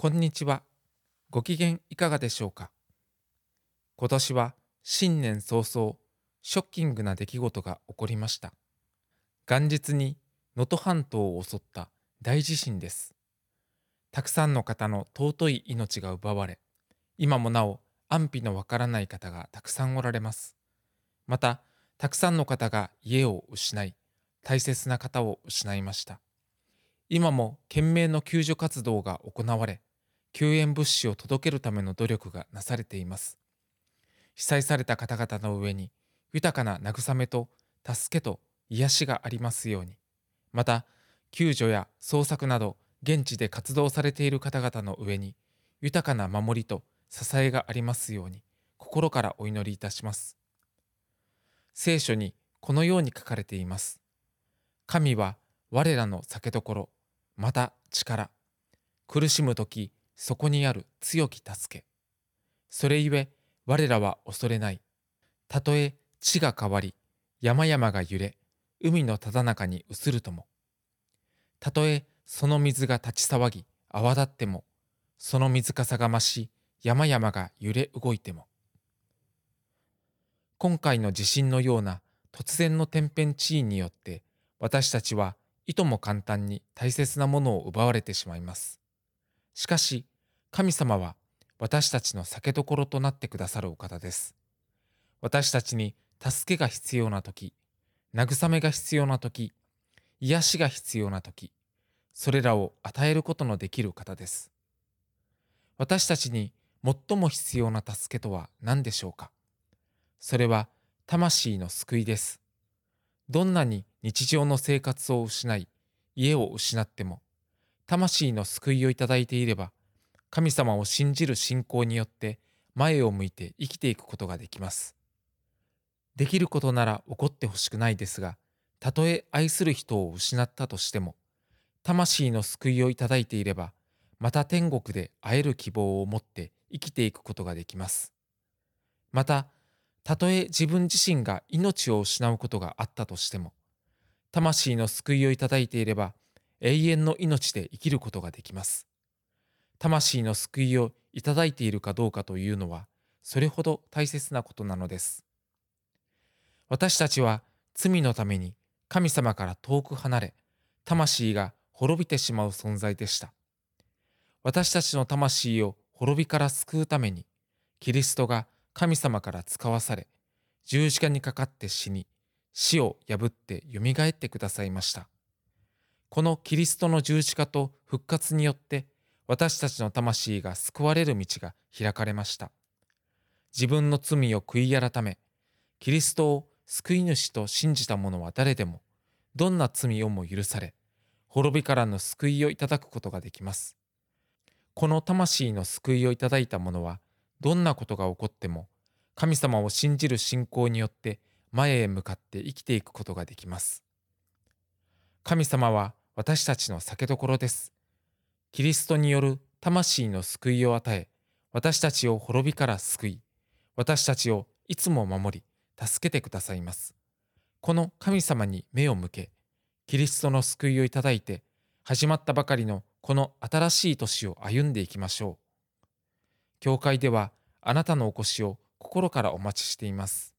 こんにちは。ご機嫌いかがでしょうか今年は新年早々、ショッキングな出来事が起こりました。元日に能登半島を襲った大地震です。たくさんの方の尊い命が奪われ、今もなお安否のわからない方がたくさんおられます。また、たくさんの方が家を失い、大切な方を失いました。今も懸命の救助活動が行われ、救援物資を届けるための努力がなされています。被災された方々の上に豊かな慰めと助けと癒しがありますように。また、救助や捜索など現地で活動されている方々の上に豊かな守りと支えがありますように心からお祈りいたします。聖書にこのように書かれています。神は我らの酒どころ、また力。苦しむとき、そこにある強き助け。それゆえ、我らは恐れない。たとえ地が変わり、山々が揺れ、海のただ中に移るとも。たとえその水が立ち騒ぎ、泡立っても、その水かさが増し、山々が揺れ動いても。今回の地震のような突然の天変地異によって、私たちはいとも簡単に大切なものを奪われてしまいます。しかし、神様は私たちの酒どころとなってくださるお方です。私たちに助けが必要な時、慰めが必要な時、癒しが必要な時、それらを与えることのできる方です。私たちに最も必要な助けとは何でしょうか？それは魂の救いです。どんなに日常の生活を失い、家を失っても、魂の救いをいただいていれば、神様を信じる信仰によって前を向いて生きていくことができます。できることなら起こってほしくないですが、たとえ愛する人を失ったとしても、魂の救いをいただいていれば、また天国で会える希望を持って生きていくことができます。また、たとえ自分自身が命を失うことがあったとしても、魂の救いをいただいていれば、永遠の命で生きることができます。魂の救いをいただいているかどうかというのは、それほど大切なことなのです。私たちは罪のために神様から遠く離れ、魂が滅びてしまう存在でした。私たちの魂を滅びから救うために、キリストが神様から使わされ、十字架にかかって死に、死を破って蘇ってくださいました。このキリストの十字架と復活によって、私たちの魂が救われる道が開かれました。自分の罪を悔い改め、キリストを救い主と信じた者は誰でも、どんな罪をも許され、滅びからの救いをいただくことができます。この魂の救いをいただいた者は、どんなことが起こっても、神様を信じる信仰によって前へ向かって生きていくことができます。神様は私たちの酒どころです。キリストによる魂の救いを与え、私たちを滅びから救い、私たちをいつも守り、助けてくださいます。この神様に目を向け、キリストの救いをいただいて、始まったばかりのこの新しい年を歩んでいきましょう。教会ではあなたのお越しを心からお待ちしています。